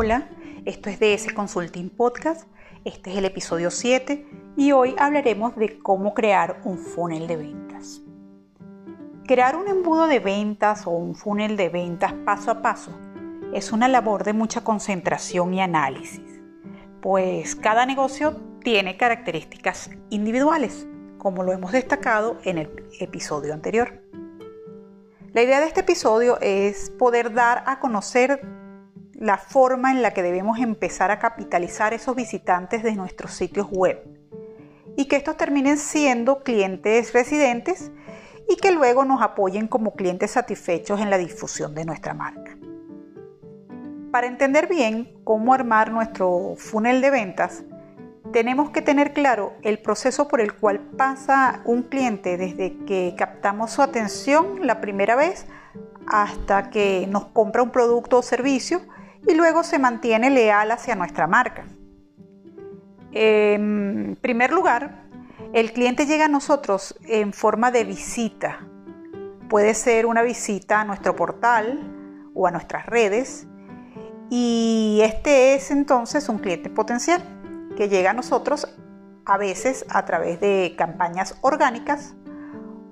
Hola, esto es DS Consulting Podcast, este es el episodio 7 y hoy hablaremos de cómo crear un funnel de ventas. Crear un embudo de ventas o un funnel de ventas paso a paso es una labor de mucha concentración y análisis, pues cada negocio tiene características individuales, como lo hemos destacado en el episodio anterior. La idea de este episodio es poder dar a conocer la forma en la que debemos empezar a capitalizar esos visitantes de nuestros sitios web y que estos terminen siendo clientes residentes y que luego nos apoyen como clientes satisfechos en la difusión de nuestra marca. Para entender bien cómo armar nuestro funnel de ventas, tenemos que tener claro el proceso por el cual pasa un cliente desde que captamos su atención la primera vez hasta que nos compra un producto o servicio y luego se mantiene leal hacia nuestra marca. En primer lugar, el cliente llega a nosotros en forma de visita. Puede ser una visita a nuestro portal o a nuestras redes y este es entonces un cliente potencial que llega a nosotros a veces a través de campañas orgánicas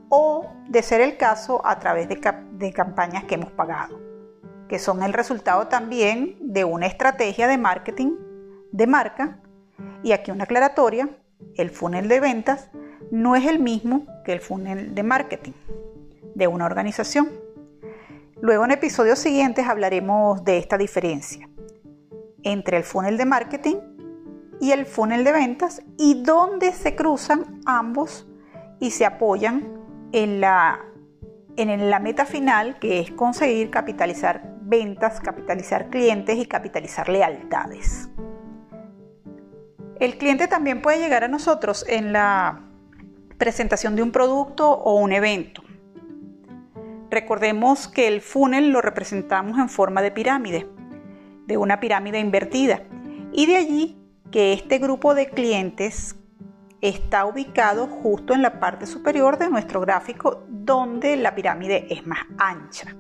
o, de ser el caso, a través de, de campañas que hemos pagado que son el resultado también de una estrategia de marketing de marca. Y aquí una aclaratoria, el funnel de ventas no es el mismo que el funnel de marketing de una organización. Luego en episodios siguientes hablaremos de esta diferencia entre el funnel de marketing y el funnel de ventas y dónde se cruzan ambos y se apoyan en la, en la meta final que es conseguir capitalizar ventas, capitalizar clientes y capitalizar lealtades. El cliente también puede llegar a nosotros en la presentación de un producto o un evento. Recordemos que el funnel lo representamos en forma de pirámide, de una pirámide invertida, y de allí que este grupo de clientes está ubicado justo en la parte superior de nuestro gráfico donde la pirámide es más ancha.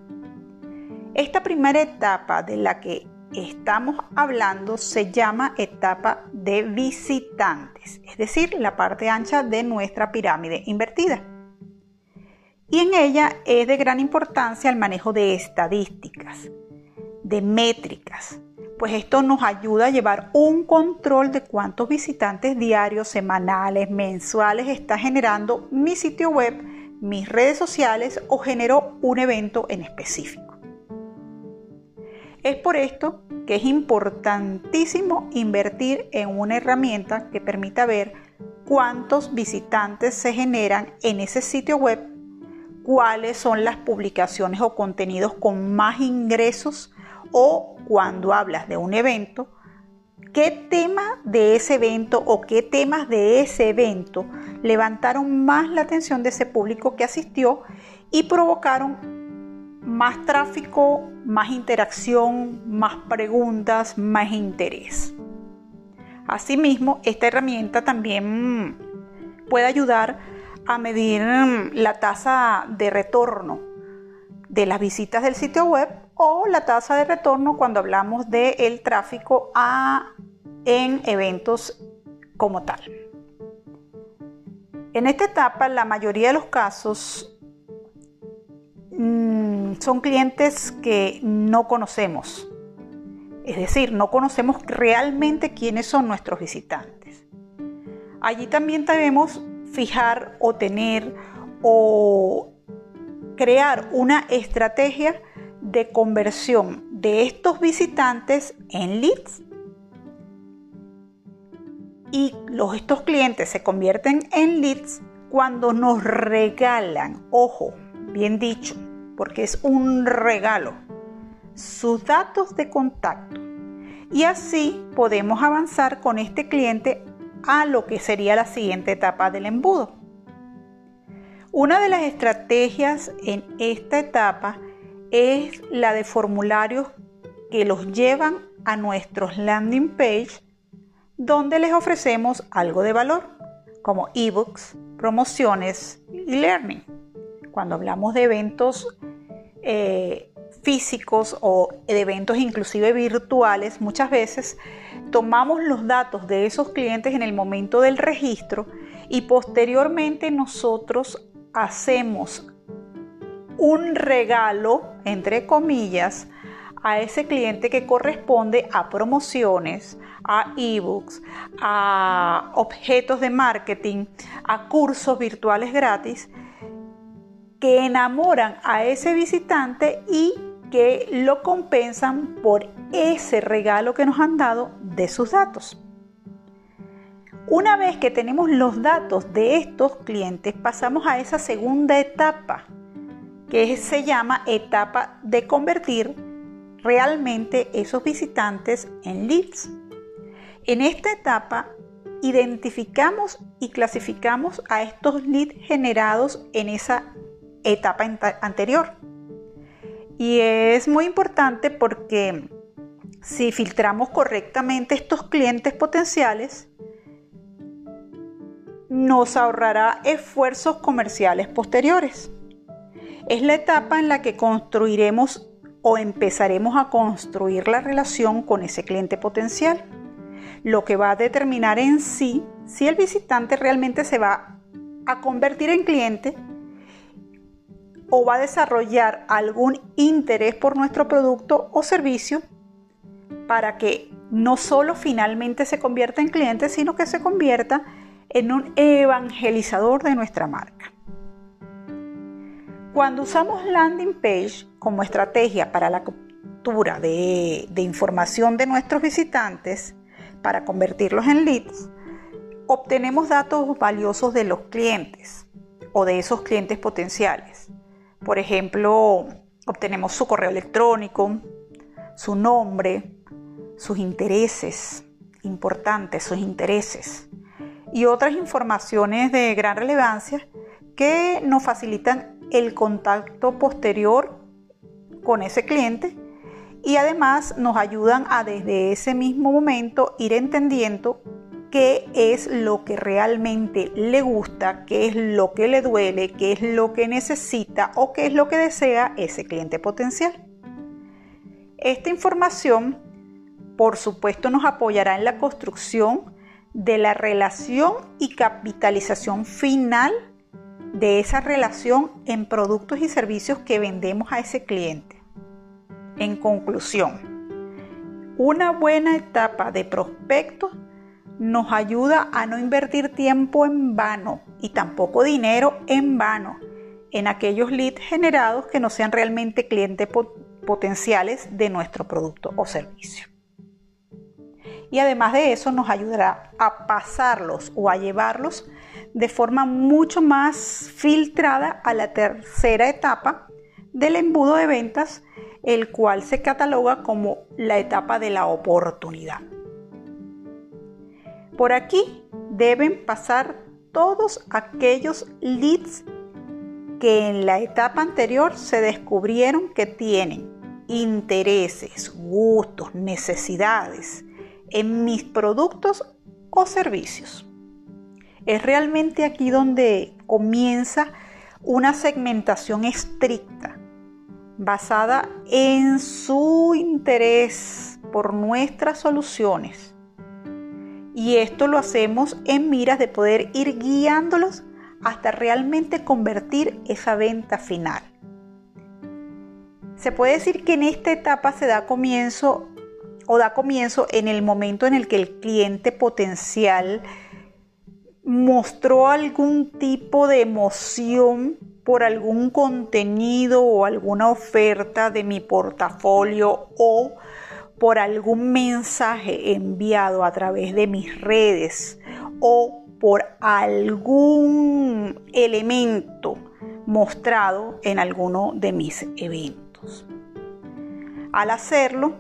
Esta primera etapa de la que estamos hablando se llama etapa de visitantes, es decir, la parte ancha de nuestra pirámide invertida. Y en ella es de gran importancia el manejo de estadísticas, de métricas, pues esto nos ayuda a llevar un control de cuántos visitantes diarios, semanales, mensuales está generando mi sitio web, mis redes sociales o generó un evento en específico. Es por esto que es importantísimo invertir en una herramienta que permita ver cuántos visitantes se generan en ese sitio web, cuáles son las publicaciones o contenidos con más ingresos o cuando hablas de un evento, qué tema de ese evento o qué temas de ese evento levantaron más la atención de ese público que asistió y provocaron más tráfico, más interacción, más preguntas, más interés. Asimismo, esta herramienta también puede ayudar a medir mm, la tasa de retorno de las visitas del sitio web o la tasa de retorno cuando hablamos del tráfico a, en eventos como tal. En esta etapa, la mayoría de los casos Mm, son clientes que no conocemos. Es decir, no conocemos realmente quiénes son nuestros visitantes. Allí también debemos fijar o tener o crear una estrategia de conversión de estos visitantes en leads y los, estos clientes se convierten en leads cuando nos regalan, ojo, bien dicho, porque es un regalo, sus datos de contacto. Y así podemos avanzar con este cliente a lo que sería la siguiente etapa del embudo. Una de las estrategias en esta etapa es la de formularios que los llevan a nuestros landing page donde les ofrecemos algo de valor, como ebooks, promociones y learning. Cuando hablamos de eventos eh, físicos o eventos inclusive virtuales, muchas veces tomamos los datos de esos clientes en el momento del registro y posteriormente nosotros hacemos un regalo, entre comillas, a ese cliente que corresponde a promociones, a ebooks, a objetos de marketing, a cursos virtuales gratis que enamoran a ese visitante y que lo compensan por ese regalo que nos han dado de sus datos. Una vez que tenemos los datos de estos clientes, pasamos a esa segunda etapa, que se llama etapa de convertir realmente esos visitantes en leads. En esta etapa identificamos y clasificamos a estos leads generados en esa etapa anterior. Y es muy importante porque si filtramos correctamente estos clientes potenciales, nos ahorrará esfuerzos comerciales posteriores. Es la etapa en la que construiremos o empezaremos a construir la relación con ese cliente potencial, lo que va a determinar en sí si el visitante realmente se va a convertir en cliente o va a desarrollar algún interés por nuestro producto o servicio para que no solo finalmente se convierta en cliente, sino que se convierta en un evangelizador de nuestra marca. Cuando usamos landing page como estrategia para la captura de, información de nuestros visitantes, para convertirlos en leads, obtenemos datos valiosos de los clientes o de esos clientes potenciales por ejemplo, obtenemos su correo electrónico, su nombre, sus intereses, importantes sus intereses, y otras informaciones de gran relevancia que nos facilitan el contacto posterior con ese cliente y además nos ayudan a desde ese mismo momento ir entendiendo qué es lo que realmente le gusta, qué es lo que le duele, qué es lo que necesita o qué es lo que desea ese cliente potencial. Esta información, por supuesto, nos apoyará en la construcción de la relación y capitalización final de esa relación en productos y servicios que vendemos a ese cliente. En conclusión, una buena etapa de prospecto nos ayuda a no invertir tiempo en vano y tampoco dinero en vano en aquellos leads generados que no sean realmente clientes potenciales de nuestro producto o servicio. Y además de eso nos ayudará a pasarlos o a llevarlos de forma mucho más filtrada a la tercera etapa del embudo de ventas, el cual se cataloga como la etapa de la oportunidad. Por aquí deben pasar todos aquellos leads que en la etapa anterior se descubrieron que tienen intereses, gustos, necesidades en mis productos o servicios. Es realmente aquí donde comienza una segmentación estricta basada en su interés por nuestras soluciones y esto lo hacemos en miras de poder ir guiándolos hasta realmente convertir esa venta final. Se puede decir que en esta etapa se da comienzo o da comienzo en el momento en el que el cliente potencial mostró algún tipo de emoción por algún contenido o alguna oferta de mi portafolio o por algún mensaje enviado a través de mis redes o por algún elemento mostrado en alguno de mis eventos. Al hacerlo,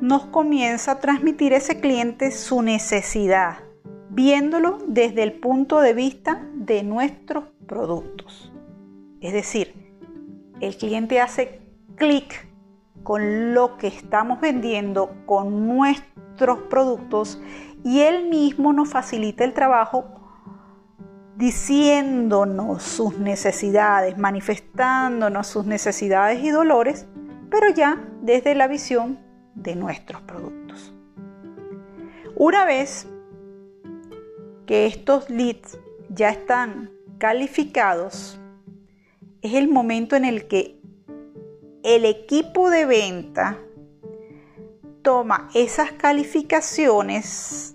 nos comienza a transmitir ese cliente su necesidad, viéndolo desde el punto de vista de nuestros productos. Es decir, el cliente hace clic con lo que estamos vendiendo, con nuestros productos y él mismo nos facilita el trabajo diciéndonos sus necesidades, manifestándonos sus necesidades y dolores pero ya desde la visión de nuestros productos. Una vez que estos leads ya están calificados, es el momento en el que el equipo de venta toma esas calificaciones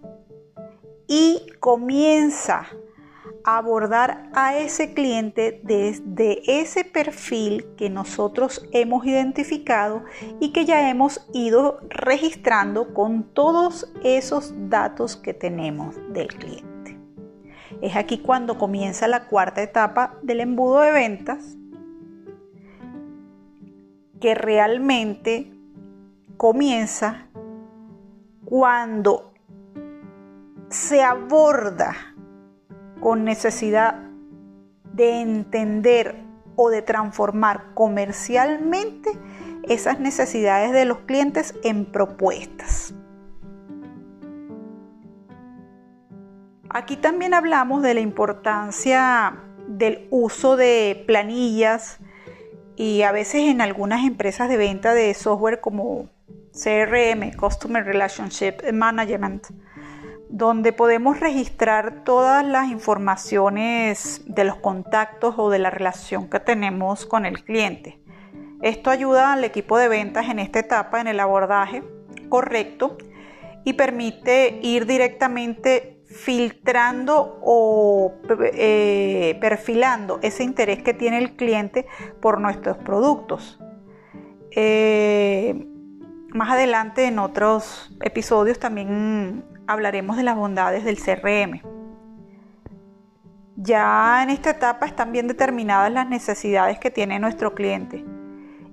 y comienza a abordar a ese cliente desde ese perfil que nosotros hemos identificado y que ya hemos ido registrando con todos esos datos que tenemos del cliente. Es aquí cuando comienza la cuarta etapa del embudo de ventas que realmente comienza cuando se aborda con necesidad de entender o de transformar comercialmente esas necesidades de los clientes en propuestas. Aquí también hablamos de la importancia del uso de planillas y a veces en algunas empresas de venta de software como CRM, Customer Relationship Management, donde podemos registrar todas las informaciones de los contactos o de la relación que tenemos con el cliente. Esto ayuda al equipo de ventas en esta etapa en el abordaje correcto y permite ir directamente filtrando o eh, perfilando ese interés que tiene el cliente por nuestros productos. Eh, más adelante en otros episodios también hablaremos de las bondades del CRM. Ya en esta etapa están bien determinadas las necesidades que tiene nuestro cliente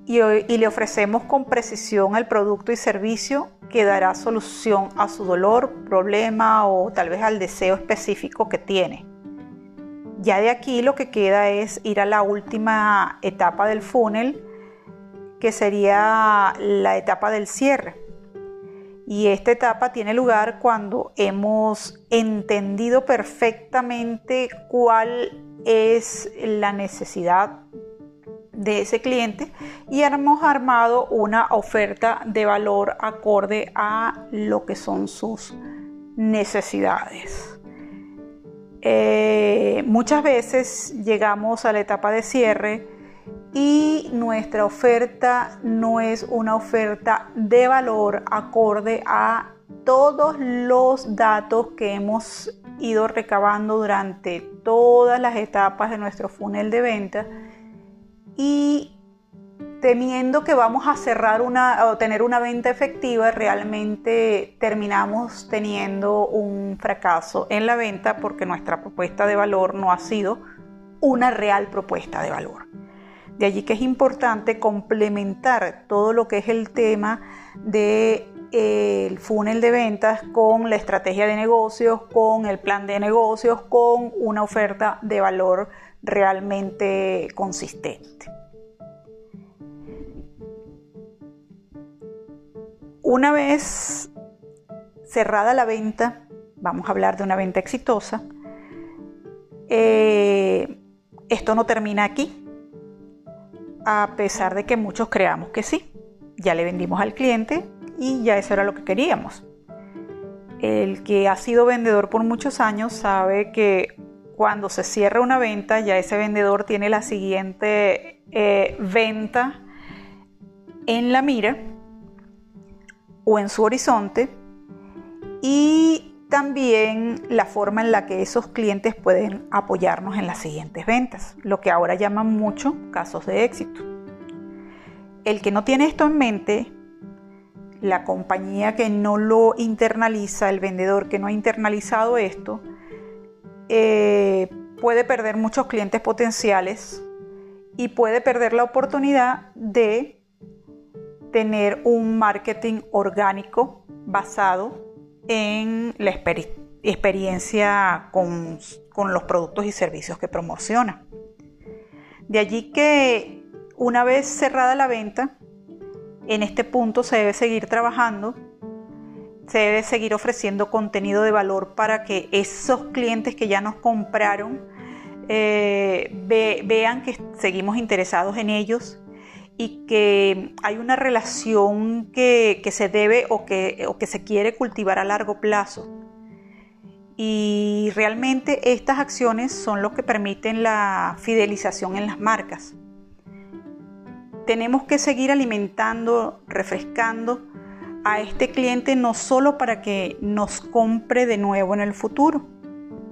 y, le ofrecemos con precisión el producto y servicio que dará solución a su dolor, problema o tal vez al deseo específico que tiene. Ya de aquí lo que queda es ir a la última etapa del funnel, que sería la etapa del cierre. Y esta etapa tiene lugar cuando hemos entendido perfectamente cuál es la necesidad de ese cliente y hemos armado una oferta de valor acorde a lo que son sus necesidades. Eh, muchas veces llegamos a la etapa de cierre y nuestra oferta no es una oferta de valor acorde a todos los datos que hemos ido recabando durante todas las etapas de nuestro funnel de venta y temiendo que vamos a cerrar una o tener una venta efectiva, realmente terminamos teniendo un fracaso en la venta porque nuestra propuesta de valor no ha sido una real propuesta de valor. De allí que es importante complementar todo lo que es el tema del de, funnel de ventas con la estrategia de negocios, con el plan de negocios, con una oferta de valor realmente consistente. Una vez cerrada la venta, vamos a hablar de una venta exitosa, eh, esto no termina aquí a pesar de que muchos creamos que sí. Ya le vendimos al cliente y ya eso era lo que queríamos. El que ha sido vendedor por muchos años sabe que cuando se cierra una venta ya ese vendedor tiene la siguiente eh, venta en la mira o en su horizonte y también la forma en la que esos clientes pueden apoyarnos en las siguientes ventas, lo que ahora llaman mucho casos de éxito. El que no tiene esto en mente, la compañía que no lo internaliza, el vendedor que no ha internalizado esto, eh, puede perder muchos clientes potenciales y puede perder la oportunidad de tener un marketing orgánico basado en la experiencia con, los productos y servicios que promociona. De allí que una vez cerrada la venta, en este punto se debe seguir trabajando, se debe seguir ofreciendo contenido de valor para que esos clientes que ya nos compraron eh, vean que seguimos interesados en ellos y que hay una relación que, se debe o que, o que se quiere cultivar a largo plazo. Y realmente estas acciones son lo que permiten la fidelización en las marcas. Tenemos que seguir alimentando, refrescando a este cliente no solo para que nos compre de nuevo en el futuro,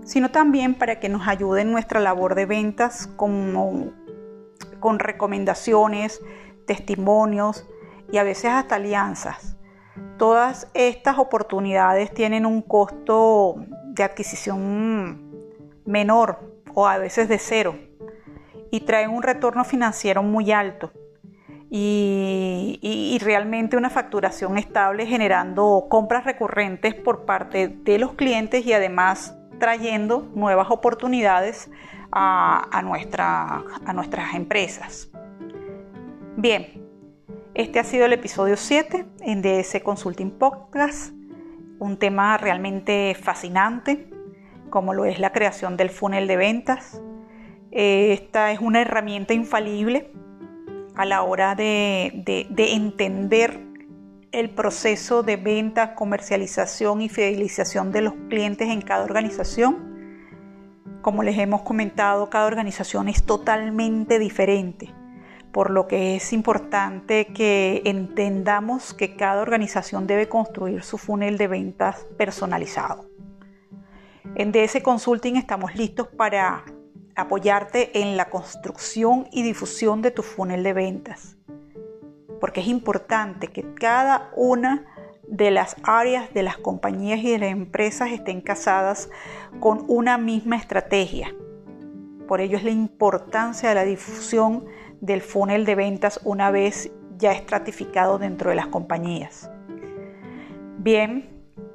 sino también para que nos ayude en nuestra labor de ventas como con recomendaciones, testimonios y a veces hasta alianzas. Todas estas oportunidades tienen un costo de adquisición menor o a veces de cero y traen un retorno financiero muy alto y, realmente una facturación estable generando compras recurrentes por parte de los clientes y además trayendo nuevas oportunidades a, a nuestras empresas. Bien, este ha sido el episodio 7 en DS Consulting Podcast, un tema realmente fascinante, como lo es la creación del funnel de ventas. Esta es una herramienta infalible a la hora de, de entender el proceso de venta, comercialización y fidelización de los clientes en cada organización como les hemos comentado, cada organización es totalmente diferente, por lo que es importante que entendamos que cada organización debe construir su funnel de ventas personalizado. En DS Consulting estamos listos para apoyarte en la construcción y difusión de tu funnel de ventas, porque es importante que cada una de las áreas de las compañías y de las empresas estén casadas con una misma estrategia. Por ello es la importancia de la difusión del funnel de ventas una vez ya estratificado dentro de las compañías. Bien,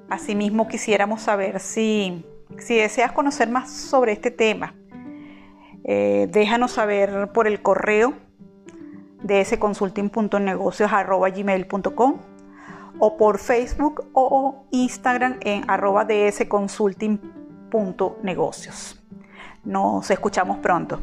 asimismo quisiéramos saber si, si deseas conocer más sobre este tema. Eh, déjanos saber por el correo de ese consulting.negocios.gmail.com o por Facebook o Instagram en arroba dsconsulting.negocios. Nos escuchamos pronto.